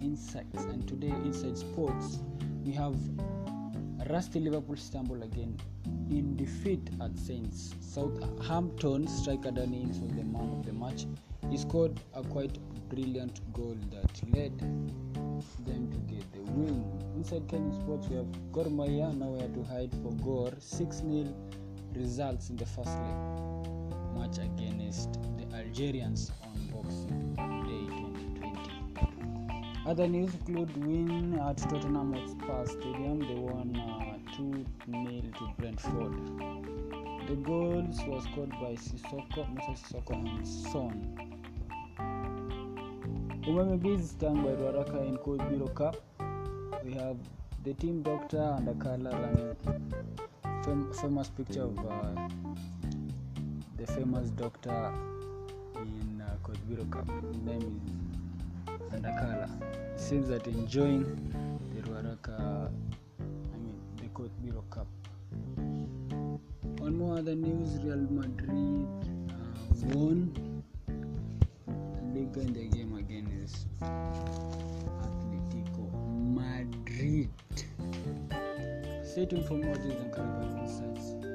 insights. And today, inside sports, we have Rusty Liverpool stumble again in defeat at Saints. Southampton striker Danny Ings was the man of the match. He scored a quite brilliant goal that led them to get the win. Inside Kenya Sports, we have Gor Mahia nowhere to hide for Gor. 6 0 results in the first leg match against the Algerians Other news include win at Tottenham Hotspur Stadium. They won uh, 2 0 to Brentford. The goals were scored by Sissoko, Moussa Sissoko, and Son. Bees by Ruaraka in Cup. We have the team doctor and a color fam- famous picture of uh, the famous doctor in uh, Coach Biro Cup. His name is Andakala. Seems that enjoying the Ruaraka, I mean the Cote Biro Cup. On more other news, Real Madrid uh, won Liga in the game against Atletico Madrid. Stay tuned for more news and Caribbean insights.